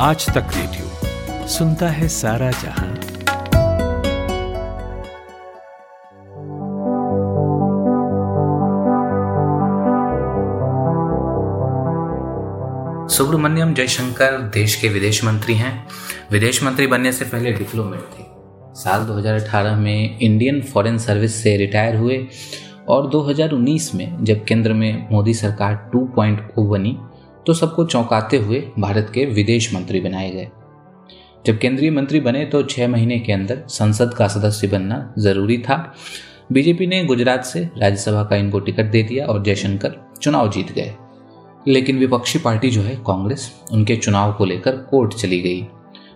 आज तक रेडियो सुनता है सारा जहाँ। सुब्रमण्यम जयशंकर देश के विदेश मंत्री हैं। विदेश मंत्री बनने से पहले डिप्लोमेट थे। साल 2018 में इंडियन फॉरेन सर्विस से रिटायर हुए और 2019 में जब केंद्र में मोदी सरकार 2.0 बनी तो सबको चौंकाते हुए भारत के विदेश मंत्री बनाए गए। जब केंद्रीय मंत्री बने तो छह महीने के अंदर संसद का सदस्य बनना ज़रूरी था। बीजेपी ने गुजरात से राज्यसभा का इनको टिकट दे दिया और जयशंकर चुनाव जीत गए। लेकिन विपक्षी पार्टी जो है, कांग्रेस, उनके चुनाव को लेकर कोर्ट चली गई।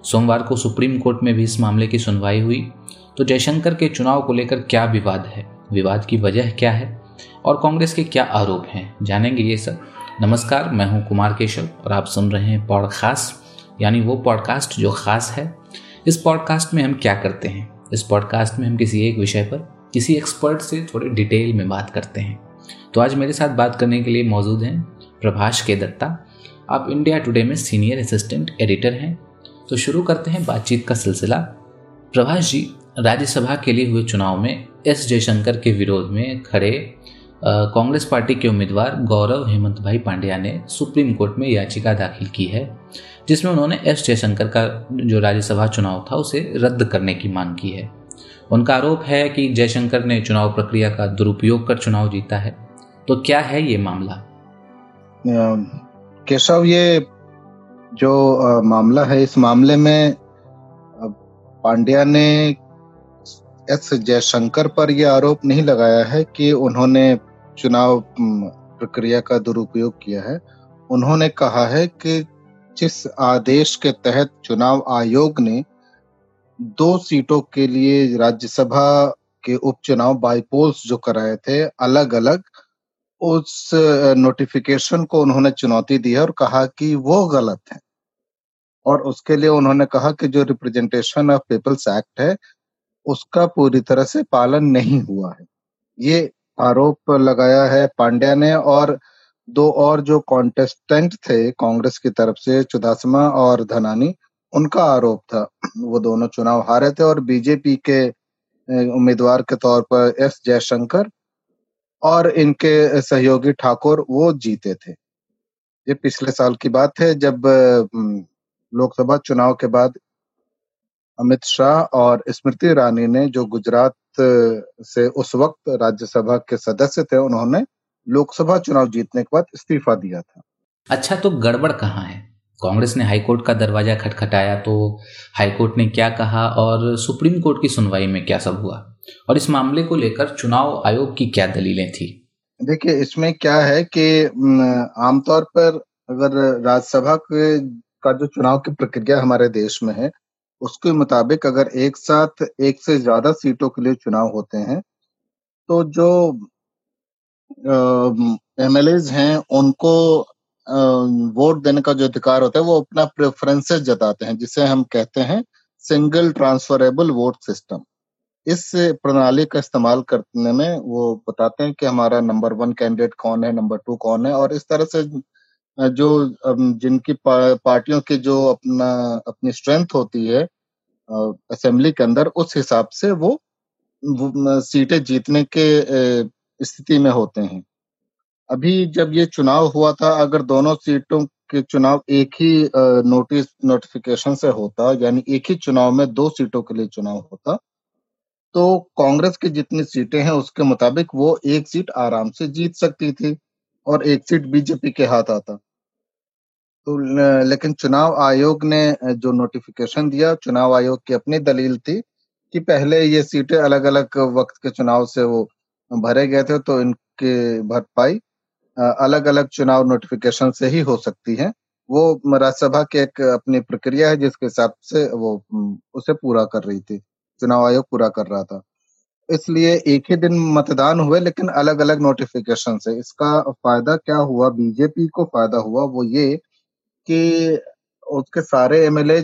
सोमवार को सुप्रीम कोर्ट में भी इस मामले की सुनवाई हुई। तो जयशंकर के चुनाव को लेकर क्या विवाद है? विवाद की वजह क्या है? और कांग्रेस के क्या आरोप हैं? जानेंगे ये सब। नमस्कार, मैं हूँ कुमार केशव और आप सुन रहे हैं पॉडकास्ट, यानी वो पॉडकास्ट जो खास है। इस पॉडकास्ट में हम क्या करते हैं? इस पॉडकास्ट में हम किसी एक विषय पर किसी एक्सपर्ट से थोड़े डिटेल में बात करते हैं। तो आज मेरे साथ बात करने के लिए मौजूद हैं प्रभाष के दत्ता आप इंडिया टुडे में सीनियर असिस्टेंट एडिटर हैं। तो शुरू करते हैं बातचीत का सिलसिला। प्रभाष जी, राज्यसभा के लिए हुए चुनाव में एस जयशंकर के विरोध में खड़े कांग्रेस पार्टी के उम्मीदवार गौरव हेमंत भाई पांड्या ने सुप्रीम कोर्ट में याचिका दाखिल की है, जिसमें उन्होंने एस जयशंकर का जो राज्यसभा चुनाव था उसे रद्द करने की मांग की है। उनका आरोप है कि जयशंकर ने चुनाव प्रक्रिया का दुरुपयोग कर चुनाव जीता है। तो क्या है ये मामला? केशव, ये जो मामला है, इस मामले में पांड्या ने एस जयशंकर पर यह आरोप नहीं लगाया है कि उन्होंने चुनाव प्रक्रिया का दुरुपयोग किया है। उन्होंने कहा है कि जिस आदेश के तहत चुनाव आयोग ने दो सीटों के लिए राज्यसभा के उपचुनाव बाईपोल्स जो कराए थे अलग अलग उस नोटिफिकेशन को उन्होंने चुनौती दी है और कहा कि वो गलत है। और उसके लिए उन्होंने कहा कि जो रिप्रेजेंटेशन ऑफ़ पीपल्स एक्ट है, उसका पूरी तरह से पालन नहीं हुआ है। ये आरोप लगाया है पांड्या ने और दो और जो कॉन्टेस्टेंट थे कांग्रेस की तरफ़ से, चुदासमा और धनानी, उनका आरोप था। वो दोनों चुनाव हारे थे और बीजेपी के उम्मीदवार के तौर पर एस जयशंकर और इनके सहयोगी ठाकुर वो जीते थे। ये पिछले साल की बात है, जब लोकसभा चुनाव के बाद अमित शाह और स्मृति ईरानी ने जो गुजरात से उस वक्त राज्यसभा के सदस्य थे उन्होंने लोकसभा चुनाव जीतने के बाद इस्तीफा दिया था। अच्छा तो गड़बड़ कहाँ है? कांग्रेस ने हाईकोर्ट का दरवाज़ा खटखटाया तो हाईकोर्ट ने क्या कहा और सुप्रीम कोर्ट की सुनवाई में क्या सब हुआ? और इस मामले को लेकर चुनाव आयोग की क्या दलीलें थी? देखिए इसमें क्या है कि आमतौर पर अगर राज्यसभा के का जो चुनाव की प्रक्रिया हमारे देश में है उसके मुताबिक अगर एक साथ एक से ज़्यादा सीटों के लिए चुनाव होते हैं तो जो एम एल हैं, उनको वोट देने का जो अधिकार होता है, वो अपना प्रेफरेंसेस जताते हैं, जिसे हम कहते हैं सिंगल ट्रांसफरेबल वोट सिस्टम। इस प्रणाली का इस्तेमाल करने में वो बताते हैं कि हमारा नंबर वन कैंडिडेट कौन है, नंबर टू कौन है, और इस तरह से जो जिनकी पार्टियों की जो अपना अपनी स्ट्रेंथ होती है असेंबली के अंदर उस हिसाब से वो, वो सीटें जीतने के स्थिति में होते हैं। अभी जब ये चुनाव हुआ था अगर दोनों सीटों के चुनाव एक ही नोटिस नोटिफिकेशन से होता यानी एक ही चुनाव में दो सीटों के लिए चुनाव होता तो कांग्रेस की जितनी सीटें हैं उसके मुताबिक वो एक सीट आराम से जीत सकती थी। और एक सीट बीजेपी के हाथ आता। तो लेकिन चुनाव आयोग ने जो नोटिफिकेशन दिया, चुनाव आयोग की अपनी दलील थी कि पहले ये सीटें अलग अलग वक्त के चुनाव से वो भरे गए थे तो इनकी भरपाई अलग अलग चुनाव नोटिफिकेशन से ही हो सकती है। वो राज्यसभा की एक अपनी प्रक्रिया है, जिसके हिसाब से वो उसे पूरा कर रही थी। चुनाव आयोग पूरा कर रहा था। इसलिए एक ही दिन मतदान हुए, लेकिन अलग अलग नोटिफिकेशन से इसका फ़ायदा क्या हुआ? बीजेपी को फ़ायदा हुआ वो ये कि उसके सारे एमएलए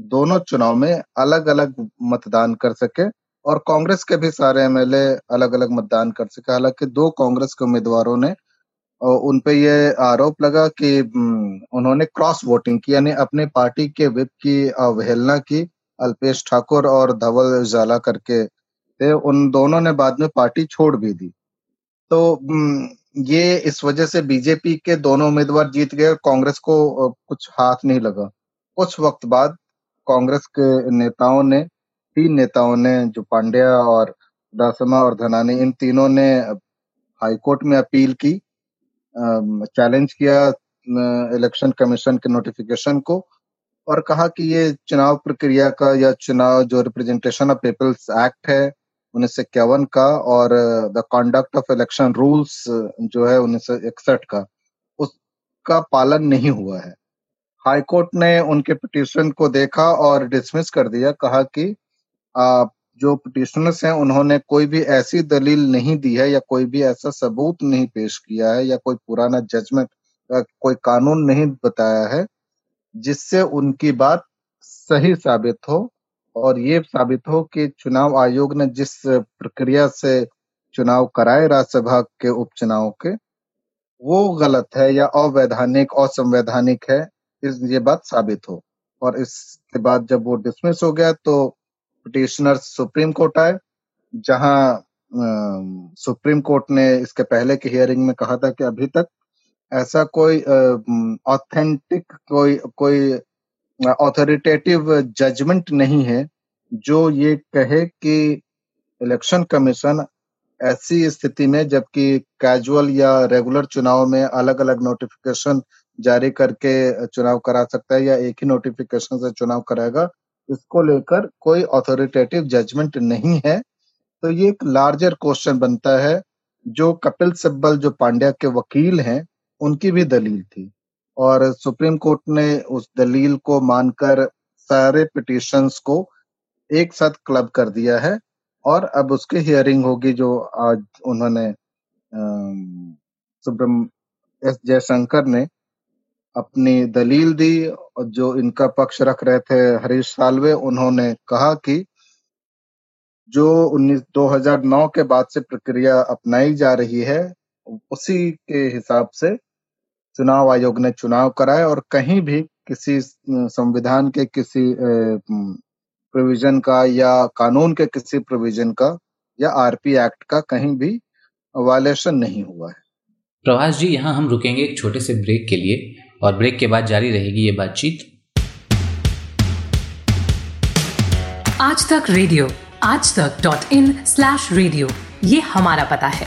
दोनों चुनाव में अलग अलग मतदान कर सके और कांग्रेस के भी सारे एमएलए अलग अलग मतदान कर सके। हालाँकि दो कांग्रेस के उम्मीदवारों ने उन पे ये आरोप लगा कि उन्होंने क्रॉस वोटिंग की, यानी अपने पार्टी के विप की अवहेलना की। अल्पेश ठाकुर और धवल उजाला करके थे उन दोनों ने बाद में पार्टी छोड़ भी दी। तो ये इस वजह से बीजेपी के दोनों उम्मीदवार जीत गए और कांग्रेस को कुछ हाथ नहीं लगा। कुछ वक्त बाद कांग्रेस के नेताओं ने, तीन नेताओं ने, जो पांड्या और दासमा और धनानी, इन तीनों ने हाईकोर्ट में अपील की चैलेंज किया इलेक्शन कमीशन के नोटिफिकेशन को और कहा कि ये चुनाव प्रक्रिया का या चुनाव जो रिप्रेजेंटेशन ऑफ़ पीपल्स एक्ट है उन्नीस सौ इक्यावन का और the Conduct of Election Rules जो है उन्नीस सौ इकसठ का उसका पालन नहीं हुआ है। हाईकोर्ट ने उनके पिटिशन को देखा और डिसमिस कर दिया कहा कि आ, जो पिटिशनर्स हैं उन्होंने कोई भी ऐसी दलील नहीं दी है या कोई भी ऐसा सबूत नहीं पेश किया है या कोई पुराना जजमेंट कोई कानून नहीं बताया है जिससे उनकी बात सही साबित हो और ये साबित हो कि चुनाव आयोग ने जिस प्रक्रिया से चुनाव कराए राज्यसभा के उपचुनाव के, वो गलत है या अवैधानिक, असंवैधानिक है, इस, ये बात साबित हो। और इसके बाद जब वो डिसमिस हो गया तो पिटिशनर सुप्रीम कोर्ट आए, जहाँ सुप्रीम कोर्ट ने इसके पहले की हियरिंग में कहा था कि अभी तक ऐसा कोई ऑथेंटिक कोई कोई ऑथोरिटेटिव जजमेंट नहीं है, जो ये कहे कि इलेक्शन कमीशन ऐसी स्थिति में, जबकि कैजुअल या रेगुलर चुनाव में अलग अलग नोटिफिकेशन जारी करके चुनाव करा सकता है या एक ही नोटिफिकेशन से चुनाव कराएगा, इसको लेकर कोई ऑथोरिटेटिव जजमेंट नहीं है। तो ये एक लार्जर क्वेश्चन बनता है, जो कपिल सिब्बल, जो पांड्या के वकील हैं, उनकी भी दलील थी। और सुप्रीम कोर्ट ने उस दलील को मानकर सारे पिटिशंस को एक साथ क्लब कर दिया है और अब उसकी हियरिंग होगी जो आज उन्होंने सुब्रम एस जयशंकर ने अपनी दलील दी और जो इनका पक्ष रख रहे थे हरीश सालवे, उन्होंने कहा कि जो 19 2009 के बाद से प्रक्रिया अपनाई जा रही है, उसी के हिसाब से चुनाव आयोग ने चुनाव कराए और कहीं भी किसी संविधान के किसी प्रोविज़न का या कानून के किसी प्रोविज़न का या आरपी एक्ट का कहीं भी वायलेशन नहीं हुआ है। प्रभाष जी यहाँ हम रुकेंगे एक छोटे से ब्रेक के लिए और ब्रेक के बाद जारी रहेगी ये बातचीत। आज तक रेडियो आज तक डॉट इन स्लैश रेडियो ये हमारा पता है।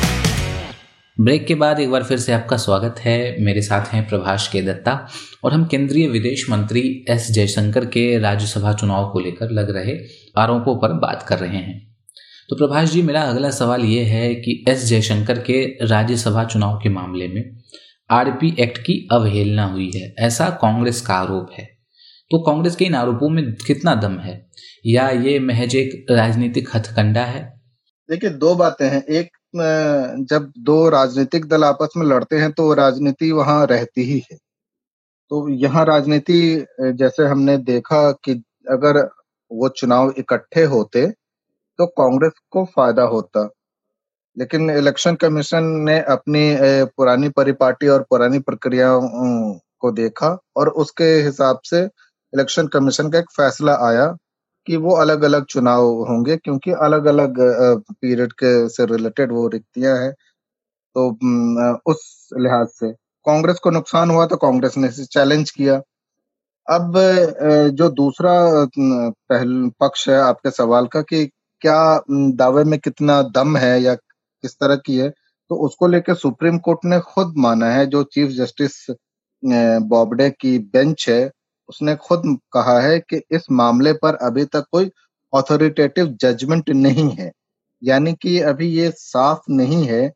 ब्रेक के बाद एक बार फिर से आपका स्वागत है। मेरे साथ हैं प्रभाष के दत्ता और हम केंद्रीय विदेश मंत्री एस जयशंकर के राज्यसभा चुनाव को लेकर लग रहे आरोपों पर बात कर रहे हैं। तो प्रभाष जी, मेरा अगला सवाल ये है कि एस जयशंकर के राज्यसभा चुनाव के मामले में आरपी एक्ट की अवहेलना हुई है। ऐसा कांग्रेस का आरोप है। तो कांग्रेस के इन आरोपों में कितना दम है? या ये महज एक राजनीतिक हथकंडा है? देखिए, दो बातें हैं। एक जब दो राजनीतिक दल आपस में लड़ते हैं तो राजनीति वहाँ रहती ही है। तो यहाँ राजनीति, जैसे हमने देखा कि अगर वो चुनाव इकट्ठे होते तो कांग्रेस को फ़ायदा होता। लेकिन इलेक्शन कमीशन ने अपनी पुरानी परिपाटी और पुरानी प्रक्रिया को देखा और उसके हिसाब से इलेक्शन कमीशन का एक फैसला आया कि वो अलग अलग चुनाव होंगे क्योंकि अलग अलग पीरियड के से रिलेटेड वो रिक्तियाँ हैं। तो उस लिहाज से। कांग्रेस को नुकसान हुआ तो कांग्रेस ने इसे चैलेंज किया। अब जो दूसरा पहल, पक्ष है आपके सवाल का कि क्या दावे में कितना दम है या किस तरह की है तो उसको लेकर सुप्रीम कोर्ट ने खुद माना है जो चीफ जस्टिस बॉबडे की बेंच है उसने खुद कहा है कि इस मामले पर अभी तक कोई ऑथोरिटेटिव जजमेंट नहीं है। यानी कि अभी ये साफ़ नहीं है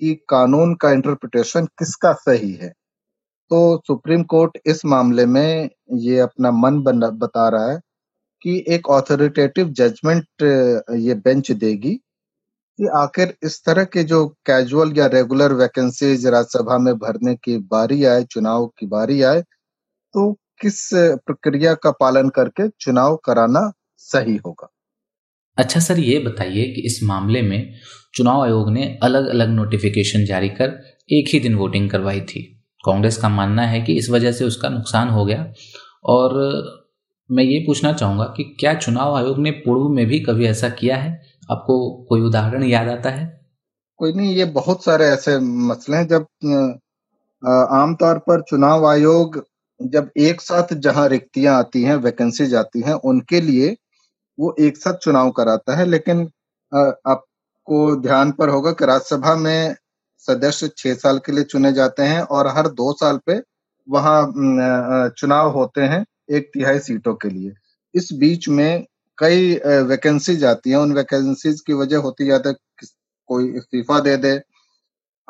कि कानून का इंटरप्रिटेशन किसका सही है। तो सुप्रीम कोर्ट इस मामले में ये अपना मन बता रहा है कि एक ऑथोरिटेटिव जजमेंट ये बेंच देगी कि आखिर इस तरह के जो कैजुअल या रेगुलर वैकेंसीज राज्यसभा में भरने की बारी आए, चुनाव की बारी आए तो किस प्रक्रिया का पालन करके चुनाव कराना सही होगा? अच्छा सर ये बताइए कि इस मामले में चुनाव आयोग ने अलग अलग नोटिफिकेशन जारी कर एक ही दिन वोटिंग करवाई थी। कांग्रेस का मानना है कि इस वजह से उसका नुकसान हो गया। और मैं ये पूछना चाहूँगा कि क्या चुनाव आयोग ने पूर्व में भी कभी ऐसा किया है? आपको कोई उदाहरण याद आता है? कोई नहीं ये बहुत सारे ऐसे मसले हैं जब आमतौर पर चुनाव आयोग जब एक साथ जहाँ रिक्तियाँ आती हैं वैकेंसीज आती हैं, उनके लिए वो एक साथ चुनाव कराता है। लेकिन आपको ध्यान पर होगा कि राज्यसभा में सदस्य छह साल के लिए चुने जाते हैं और हर दो साल पे वहाँ चुनाव होते हैं एक तिहाई सीटों के लिए। इस बीच में कई वैकेंसीज आती हैं। उन वैकेंसीज की वजह होती जाता है कोई इस्तीफा दे दे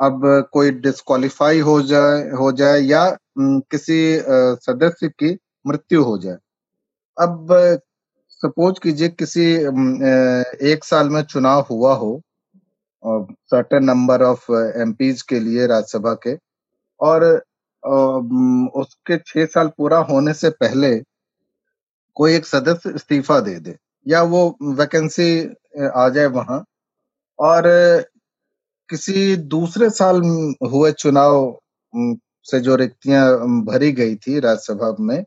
अब कोई डिस्कालीफाई हो जाए हो जाए या किसी सदस्य की मृत्यु हो जाए। अब सपोज़ कीजिए किसी एक साल में चुनाव हुआ हो सर्टेन नंबर ऑफ़ एमपीज के लिए राज्यसभा के, और उसके छह साल पूरा होने से पहले कोई एक सदस्य इस्तीफा दे दे, या वो वैकेंसी आ जाए वहाँ, और किसी दूसरे साल हुए चुनाव से जो रिक्तियाँ भरी गई थी राज्यसभा में,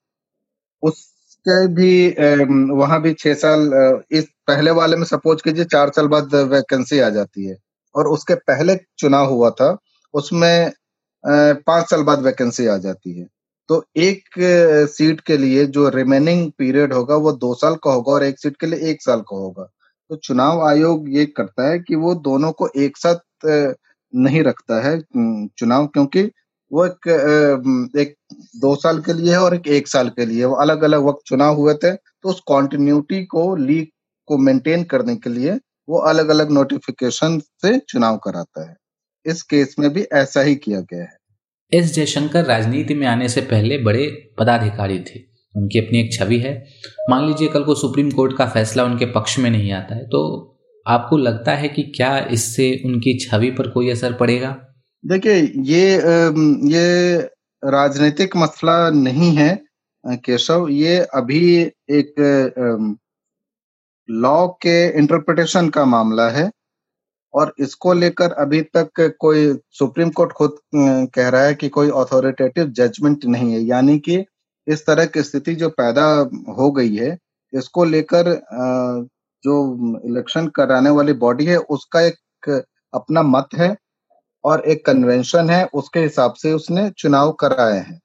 उसके भी वहाँ भी छह साल इस पहले वाले में सपोज़ कीजिए चार साल बाद वैकेंसी आ जाती है। और उसके पहले चुनाव हुआ था, उसमें पाँच साल बाद वैकेंसी आ जाती है। तो एक सीट के लिए जो रिमेनिंग पीरियड होगा वो दो साल का होगा और एक सीट के लिए एक साल का होगा। तो चुनाव आयोग ये करता है कि वो दोनों को एक साथ नहीं रखता है चुनाव, क्योंकि वो एक एक दो साल के लिए है और एक एक साल के लिए। वो अलग अलग वक्त चुनाव हुए थे तो उस कॉन्टिन्यूटी को लीग को मेंटेन करने के लिए वो अलग अलग नोटिफिकेशन से चुनाव कराता है। इस केस में भी ऐसा ही किया गया है। एस जयशंकर राजनीति में आने से पहले बड़े पदाधिकारी थे। उनकी अपनी एक छवि है। मान लीजिए कल को सुप्रीम कोर्ट का फैसला उनके पक्ष में नहीं आता है तो आपको लगता है कि क्या इससे उनकी छवि पर कोई असर पड़ेगा? देखिए, ये ये राजनीतिक मसला नहीं है केशव। ये अभी एक लॉ के इंटरप्रिटेशन का मामला है और इसको लेकर अभी तक कोई सुप्रीम कोर्ट खुद कह रहा है कि कोई अथॉरिटेटिव जजमेंट नहीं है। यानी कि इस तरह की स्थिति जो पैदा हो गई है, इसको लेकर जो इलेक्शन कराने वाली बॉडी है, उसका एक अपना मत है और एक कन्वेंशन है, उसके हिसाब से उसने चुनाव कराए हैं।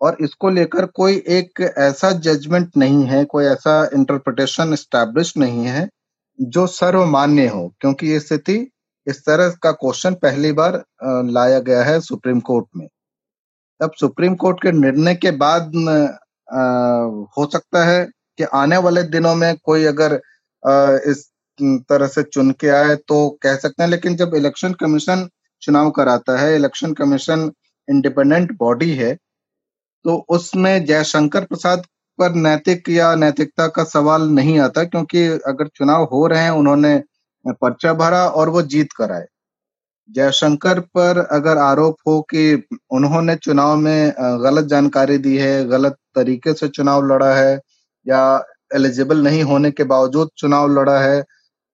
और इसको लेकर कोई एक ऐसा जजमेंट नहीं है, कोई ऐसा इंटरप्रिटेशन स्टैब्लिश नहीं है, जो सर्वमान्य हो, क्योंकि ये स्थिति इस तरह का क्वेश्चन पहली बार लाया गया है सुप्रीम कोर्ट में। तब सुप्रीम कोर्ट के निर्णय के बाद आ, हो सकता है कि आने वाले दिनों में कोई अगर आ, इस तरह से चुन के आए तो कह सकते हैं। लेकिन जब इलेक्शन कमीशन चुनाव कराता है इलेक्शन कमीशन इंडिपेंडेंट बॉडी है तो उसमें जयशंकर प्रसाद पर नैतिक या नैतिकता का सवाल नहीं आता क्योंकि अगर चुनाव हो रहे हैं उन्होंने पर्चा भरा और वो जीत कर आए। जयशंकर पर अगर आरोप हो कि उन्होंने चुनाव में गलत जानकारी दी है, गलत तरीके से चुनाव लड़ा है या एलिजिबल नहीं होने के बावजूद चुनाव लड़ा है,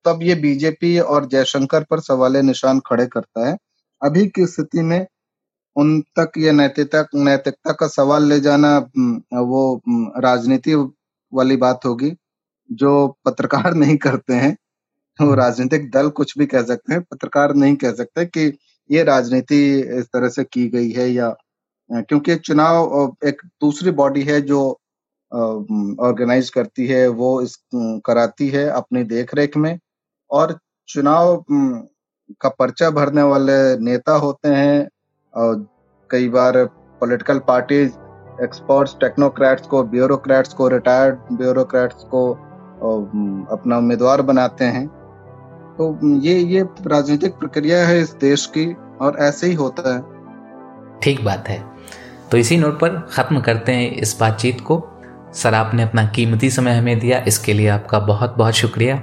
तब ये बीजेपी और जयशंकर पर सवाल निशान खड़े करता है। अभी की स्थिति में उन तक ये नैतिकता नैतिकता का सवाल ले जाना वो राजनीति वाली बात होगी, जो पत्रकार नहीं करते हैं। वो राजनीतिक दल कुछ भी कह सकते हैं, पत्रकार नहीं कह सकते कि ये राजनीति इस तरह से की गई है या क्योंकि चुनाव एक दूसरी बॉडी है जो ऑर्गेनाइज करती है, वो इस कराती है अपनी देखरेख में और चुनाव का पर्चा भरने वाले नेता होते हैं और कई बार पॉलिटिकल पार्टीज़, एक्सपर्ट्स, टेक्नोक्रेट्स को, ब्यूरोक्रेट्स को, रिटायर्ड ब्यूरोक्रेट्स को अपना उम्मीदवार बनाते हैं। तो ये ये राजनीतिक प्रक्रिया है इस देश की और ऐसे ही होता है। ठीक बात है। तो इसी नोट पर ख़त्म करते हैं इस बातचीत को। सर, आपने अपना कीमती समय हमें दिया, इसके लिए आपका बहुत बहुत शुक्रिया।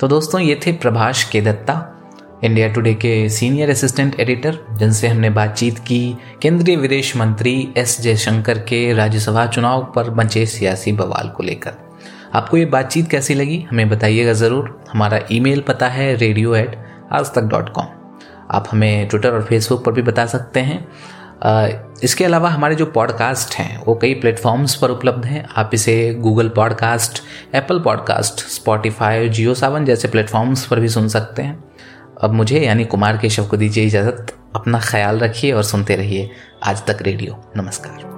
तो दोस्तों, ये थे Prabhash K Datta India Today के सीनियर असिस्टेंट एडिटर जिनसे हमने बातचीत की। केंद्रीय विदेश मंत्री एस जयशंकर के राज्यसभा चुनाव पर बचे सियासी बवाल को लेकर। आपको ये बातचीत कैसी लगी, हमें बताइएगा ज़रूर। हमारा ईमेल पता है रेडियो एट आज तक डॉट कॉम आप हमें ट्विटर और फेसबुक पर भी बता सकते हैं। इसके अलावा हमारे जो पॉडकास्ट हैं, वो कई प्लेटफॉर्म्स पर उपलब्ध हैं। आप इसे Google podcast Apple podcast Spotify Jio Saavn जैसे प्लेटफॉर्म्स पर भी सुन सकते हैं। अब मुझे, यानी कुमार केशव को दीजिए इजाज़त। अपना ख्याल रखिए और सुनते रहिए आज तक रेडियो नमस्कार।